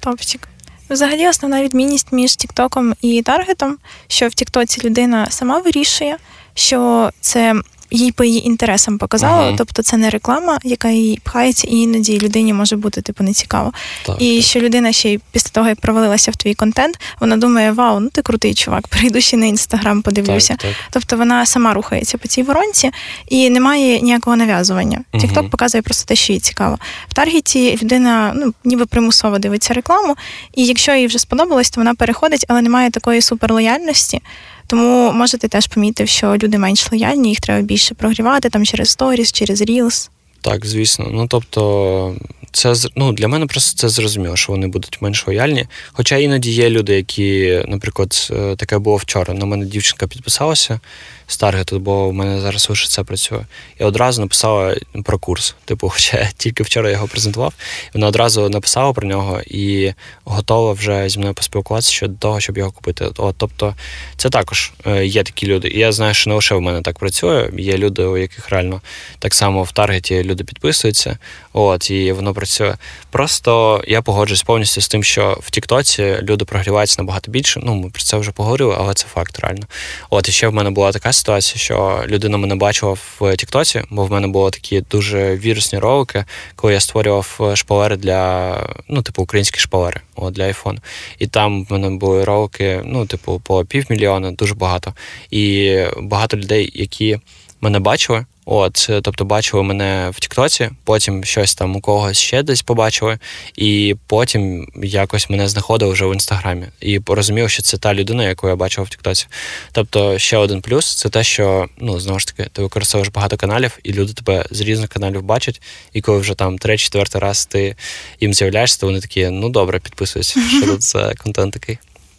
Топчик. Взагалі, основна відмінність між Тіктоком і таргетом, що в Тіктоці людина сама вирішує, що це їй по її інтересам показало. Ага. Тобто це не реклама, яка їй пхається, і іноді людині може бути типу нецікаво. Так, І так. що людина ще й після того, як провалилася в твій контент, вона думає: Вау, ну ти крутий чувак, прийду ще на інстаграм, подивлюся. Так, так. Тобто вона сама рухається по цій воронці і немає ніякого нав'язування. Мгм. TikTok показує просто те, що їй цікаво. В таргеті людина ну ніби примусово дивиться рекламу, і якщо їй вже сподобалось, то вона переходить, але немає такої суперлояльності. Тому може ти теж помітив, що люди менш лояльні, їх треба більше прогрівати там через сторіс, через рілс. Так, звісно. Ну тобто, це ну, для мене просто це зрозуміло, що вони будуть менш лояльні. Хоча іноді є люди, які, наприклад, е, таке було вчора. На мене дівчинка підписалася з таргету, бо в мене зараз лише це працює. І одразу написала про курс. Типу, хоча тільки вчора його презентував. Вона одразу написала про нього і готова вже зі мною поспілкуватися щодо того, щоб його купити. От, тобто, це також е, є такі люди. І я знаю, що не лише в мене так працює. Є люди, у яких реально так само в таргеті люди підписуються, от і воно працює. Просто я погоджуюсь повністю з тим, що в Тіктоці люди прогріваються набагато більше. Ну, ми про це вже поговорили, але це факт реально. От і ще в мене була така ситуація, що людина мене бачила в Тіктоці, бо в мене були такі дуже вірусні ролики, коли я створював шпалери для ну, типу, українські шпалери от, для iPhone. І там в мене були ролики, ну, типу, по півмільйона, дуже багато. І багато людей, які мене бачили. От, тобто бачили мене в Тіктоці, потім щось там у когось ще десь побачили, і потім якось мене знаходили вже в інстаграмі. І порозумів, що це та людина, яку я бачив в Тіктоці. Тобто, ще один плюс це те, що ну знову ж таки ти використовуєш багато каналів, і люди тебе з різних каналів бачать. І коли вже там третій-четвертий раз ти їм з'являєшся, то вони такі, ну добре, підписуюсь, що тут за контент такий.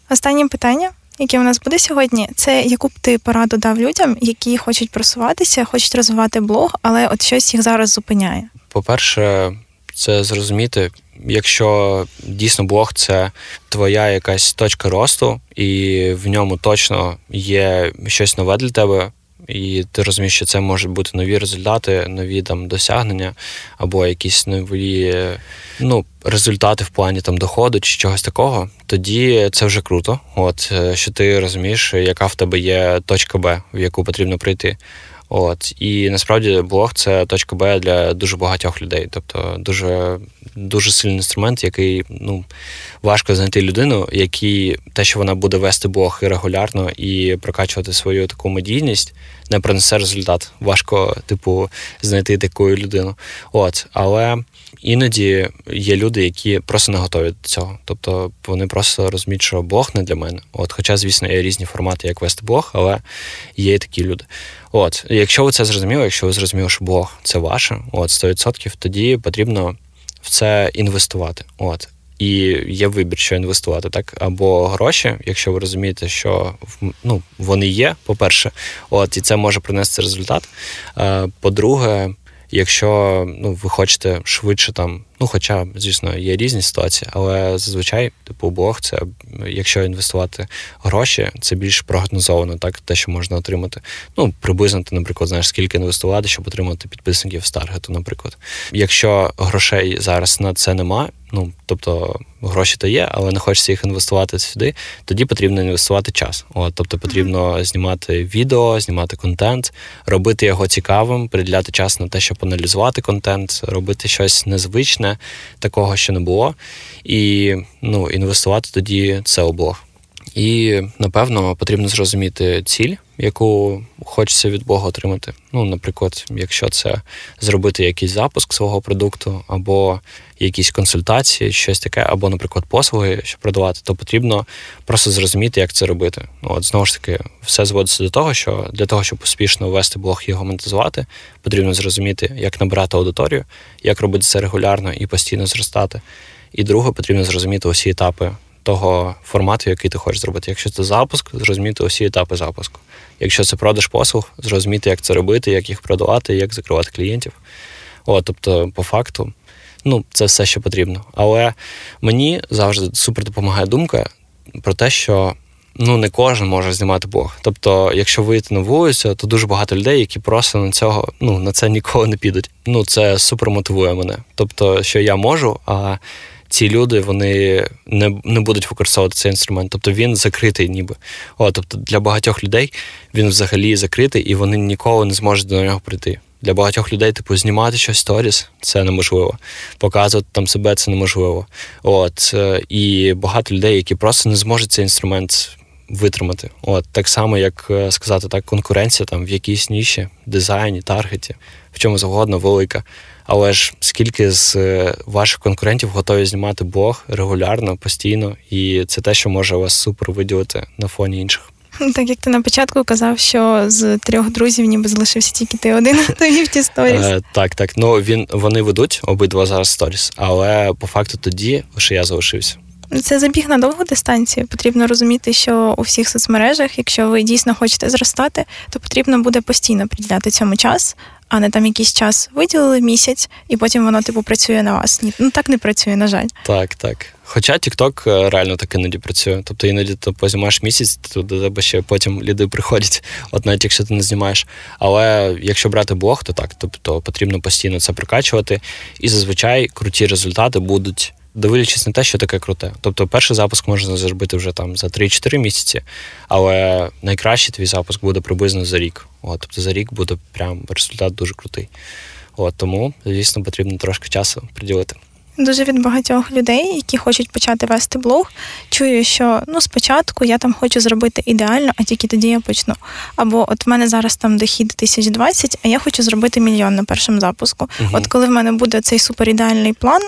Останнє питання, яке у нас буде сьогодні, це яку б ти пораду дав людям, які хочуть просуватися, хочуть розвивати блог, але от щось їх зараз зупиняє. По-перше, це зрозуміти, якщо дійсно блог це твоя якась точка росту, і в ньому точно є щось нове для тебе. І ти розумієш, що це можуть бути нові результати, нові там досягнення, або якісь нові ну, результати в плані там доходу чи чогось такого, тоді це вже круто. От е, що ти розумієш, яка в тебе є точка Б, в яку потрібно прийти. От і насправді блог це точка Б для дуже багатьох людей. Тобто дуже дуже сильний інструмент, який ну важко знайти людину, який те, що вона буде вести блог і регулярно і прокачувати свою таку медійність, не принесе результат. Важко, типу, знайти таку людину. От, але іноді є люди, які просто не готові до цього. Тобто вони просто розуміють, що блог не для мене. От, хоча, звісно, є різні формати, як вести блог, але є і такі люди. От, якщо ви це зрозуміли, якщо ви зрозуміли, що блог це ваше, от 100%, тоді потрібно в це інвестувати. От. І є вибір, що інвестувати, так? Або гроші, якщо ви розумієте, що ну, вони є, по-перше, от, і це може принести результат. Е, По-друге, якщо ну, ви хочете швидше там, ну хоча, звісно, є різні ситуації, але зазвичай, типу, блог, це якщо інвестувати гроші, це більш прогнозовано, так, те, що можна отримати. Ну, приблизно ти, наприклад, знаєш, скільки інвестувати, щоб отримати підписників з таргету, наприклад. Якщо грошей зараз на це немає, ну тобто гроші то є, але не хочеться їх інвестувати сюди, тоді потрібно інвестувати час. От, тобто потрібно знімати відео, знімати контент, робити його цікавим, приділяти час на те, щоб аналізувати контент, робити щось незвичне, такого, що не було, і ну, інвестувати тоді це облог. І напевно потрібно зрозуміти ціль, яку хочеться від Бога отримати. Ну, наприклад, якщо це зробити якийсь запуск свого продукту, або якісь консультації, щось таке, або, наприклад, послуги, що продавати, то потрібно просто зрозуміти, як це робити. От знову ж таки, все зводиться до того, що для того, щоб успішно вести блог і його монетизувати, потрібно зрозуміти, як набирати аудиторію, як робити це регулярно і постійно зростати. І друге, потрібно зрозуміти усі етапи того формату, який ти хочеш зробити. Якщо це запуск, зрозуміти усі етапи запуску. Якщо це продаж послуг, зрозуміти, як це робити, як їх продавати, як закривати клієнтів. О, тобто, по факту, ну, це все, що потрібно. Але мені завжди супер допомагає думка про те, що ну не кожен може знімати блог. Тобто, якщо вийти на вулицю, то дуже багато людей, які просто на цього ну на це ніколи не підуть. Ну це супер мотивує мене. Тобто, що я можу, а ці люди вони не не будуть використовувати цей інструмент. Тобто він закритий, ніби. О, тобто для багатьох людей він взагалі закритий, і вони ніколи не зможуть до нього прийти. Для багатьох людей, типу, знімати щось сторіс це неможливо. Показувати там себе це неможливо. От е, і багато людей, які просто не зможуть цей інструмент витримати. От так само, як е, сказати так, конкуренція там в якійсь ніші, дизайні, таргеті, в чому завгодно велика. Але ж скільки з е, ваших конкурентів готові знімати блог регулярно, постійно, і це те, що може вас супер виділити на фоні інших. Так як ти на початку казав, що з трьох друзів ніби залишився тільки ти один, то вів ті сторіс. Е, Так, так. Ну він вони ведуть обидва зараз сторіс, але по факту тоді лише я залишився. Це забіг на довгу дистанцію. Потрібно розуміти, що у всіх соцмережах, якщо ви дійсно хочете зростати, то потрібно буде постійно приділяти цьому час, а не там якийсь час виділили місяць, і потім воно типу працює на вас. Ні, ну так не працює, на жаль. Так, так. Хоча TikTok е, реально так іноді працює. Тобто іноді ти познімаєш місяць, то до тебе ще потім люди приходять, от навіть якщо ти не знімаєш. Але якщо брати блог, то так, тобто потрібно постійно це прокачувати. І зазвичай круті результати будуть дивлячись на те, що таке круте. Тобто, перший запуск можна зробити вже там за 3-4 місяці, але найкращий твій запуск буде приблизно за рік. От, Тобто за рік буде прям результат дуже крутий. От, Тому, звісно, потрібно трошки часу приділити. Дуже від багатьох людей, які хочуть почати вести блог, чую, що ну спочатку я там хочу зробити ідеально, а тільки тоді я почну. Або от в мене зараз там дохід 1020, а я хочу зробити мільйон на першому запуску. Угу. От коли в мене буде цей суперідеальний план,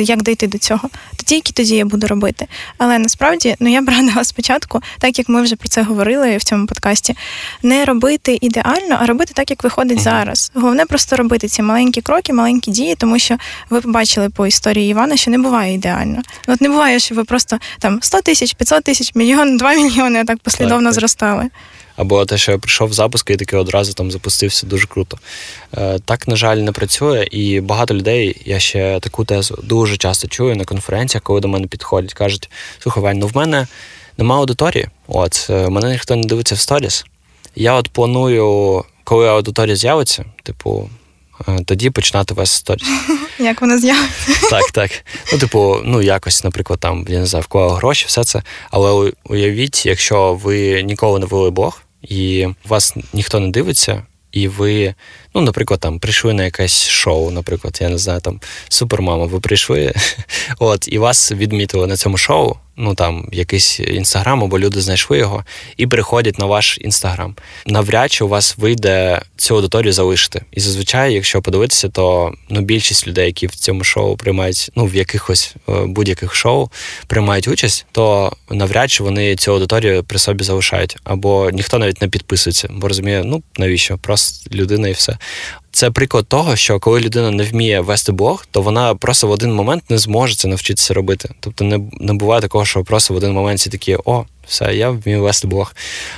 як дійти до цього, то тільки тоді я буду робити. Але насправді ну я б радила спочатку, так як ми вже про це говорили в цьому подкасті, не робити ідеально, а робити так, як виходить зараз. Головне просто робити ці маленькі кроки, маленькі дії, тому що ви побачили по історії Івана, що не буває ідеально. Ну, От не буває, що ви просто там 100 тисяч, 500 тисяч, мільйон, 2 мільйони, а так послідовно так, зростали. Або те, що я прийшов в запуск і таки одразу там запустився дуже круто. Е, так, на жаль, не працює, і багато людей, я ще таку тезу дуже часто чую на конференціях, коли до мене підходять, кажуть: слухай, Вань, ну в мене нема аудиторії, от е, мене ніхто не дивиться в сторіс. Я от планую, коли аудиторія з'явиться, типу, е, тоді починати вести сторіс. Як вона з'явиться? Так, так. Ну, типу, ну якось, наприклад, там, я не знаю, вклав гроші, все це. Але уявіть, якщо ви ніколи не вели блог, і вас ніхто не дивиться, і ви, ну, наприклад, там прийшли на якесь шоу, наприклад, я не знаю, там Супермама, ви прийшли, от, і вас відмітили на цьому шоу ну там якийсь інстаграм, або люди знайшли його і приходять на ваш інстаграм. Навряд чи у вас вийде цю аудиторію залишити. І зазвичай, якщо подивитися, то ну більшість людей, які в цьому шоу приймають, ну в якихось е, будь-яких шоу приймають участь, то навряд чи вони цю аудиторію при собі залишають, або ніхто навіть не підписується, бо розуміє, ну навіщо? Просто людина і все. Це приклад того, що коли людина не вміє вести блог, то вона просто в один момент не зможе це навчитися робити. Тобто не не буває такого, що просто в один момент всі такі о, все, я вмію вести блог.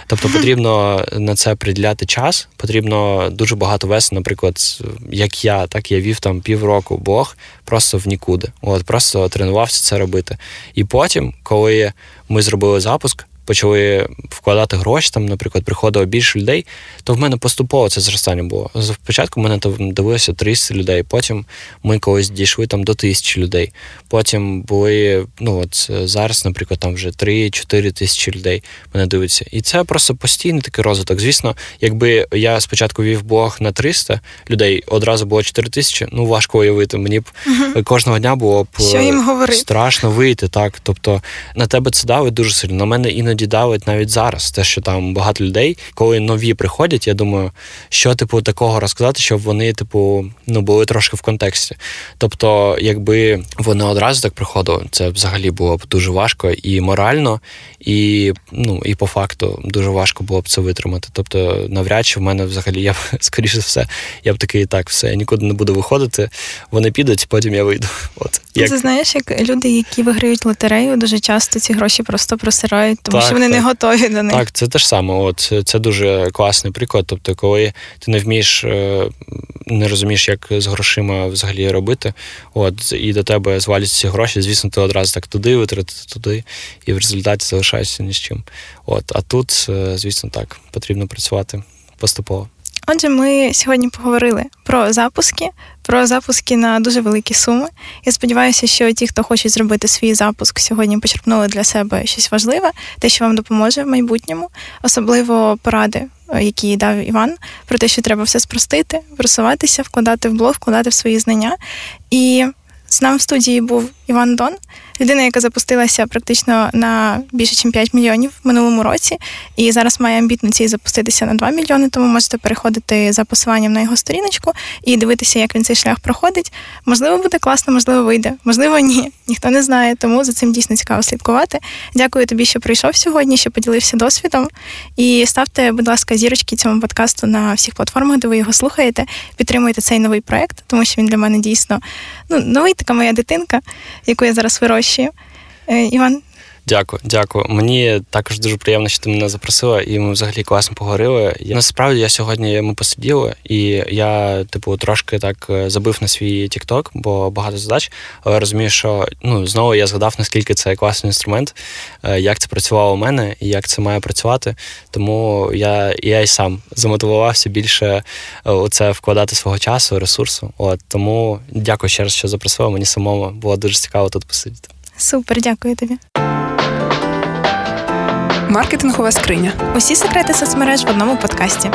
Тобто потрібно на це приділяти час. Потрібно дуже багато вести, наприклад, як я, так я вів там півроку блог просто в нікуди. От просто тренувався це робити. І потім, коли ми зробили запуск почали вкладати гроші, там, наприклад, приходило більше людей, то в мене поступово це зростання було. Спочатку мене там дивилося 300 людей, потім ми колись дійшли там до тисячі людей. Потім були, ну от зараз, наприклад, там вже 3-4 тисячі людей мене дивиться. І це просто постійний такий розвиток. Звісно, якби я спочатку вів блог на 300 людей, одразу було 4 тисячі, ну важко уявити. Мені б угу. кожного дня було б їм страшно вийти. так. Тобто на тебе це давить дуже сильно. На мене іноді іноді давить навіть зараз. Те, що там багато людей, коли нові приходять, я думаю, що типу такого розказати, щоб вони, типу, ну були трошки в контексті. Тобто, якби вони одразу так приходили, це взагалі було б дуже важко і морально, і ну і по факту дуже важко було б це витримати. Тобто, навряд чи в мене взагалі я б скоріше все, я б такий так, все, я нікуди не буду виходити. Вони підуть, потім я вийду. От як... Це знаєш, як люди, які виграють лотерею, дуже часто ці гроші просто просирають, тому так, що вони так. не готові до них. Так, це те ж саме. От це дуже класний приклад. Тобто, коли ти не вмієш, е, не розумієш, як з грошима взагалі робити. От і до тебе зваляться ці гроші. Звісно, ти одразу так туди витратити туди, і в результаті залишаєшся ні з чим. От, а тут, е, звісно, так потрібно працювати поступово. Отже, ми сьогодні поговорили про запуски, про запуски на дуже великі суми. Я сподіваюся, що ті, хто хочуть зробити свій запуск, сьогодні почерпнули для себе щось важливе, те, що вам допоможе в майбутньому, особливо поради, е, які дав Іван, про те, що треба все спростити, просуватися, вкладати в блог, вкладати в свої знання. І з нами в студії був Іван Дон, людина, яка запустилася практично на більше ніж 5 мільйонів в минулому році, і зараз має амбітну ціль запуститися на 2 мільйони. Тому можете переходити за посиланням на його сторіночку і дивитися, як він цей шлях проходить. Можливо, буде класно, можливо, вийде, можливо, ні. Ніхто не знає, тому за цим дійсно цікаво слідкувати. Дякую тобі, що прийшов сьогодні, що поділився досвідом. І ставте, будь ласка, зірочки цьому подкасту на всіх платформах, де ви його слухаєте. Підтримуйте цей новий проект, тому що він для мене дійсно ну новий така моя дитинка, яку я зараз вирощую. Е, Іван, Дякую, дякую. Мені також дуже приємно, що ти мене запросила, і ми взагалі класно поговорили. Я, насправді я сьогодні ми посиділи, і я, типу, трошки так е, забив на свій TikTok, бо багато задач. Але розумію, що ну знову я згадав, наскільки це класний інструмент, е, як це працювало у мене і як це має працювати. Тому я я й сам замотивувався більше е, у це вкладати свого часу, ресурсу. От тому дякую ще раз, що запросила. Мені самому було дуже цікаво тут посидіти. супер, дякую тобі. Маркетингова скриня. Усі секрети соцмереж в одному подкасті.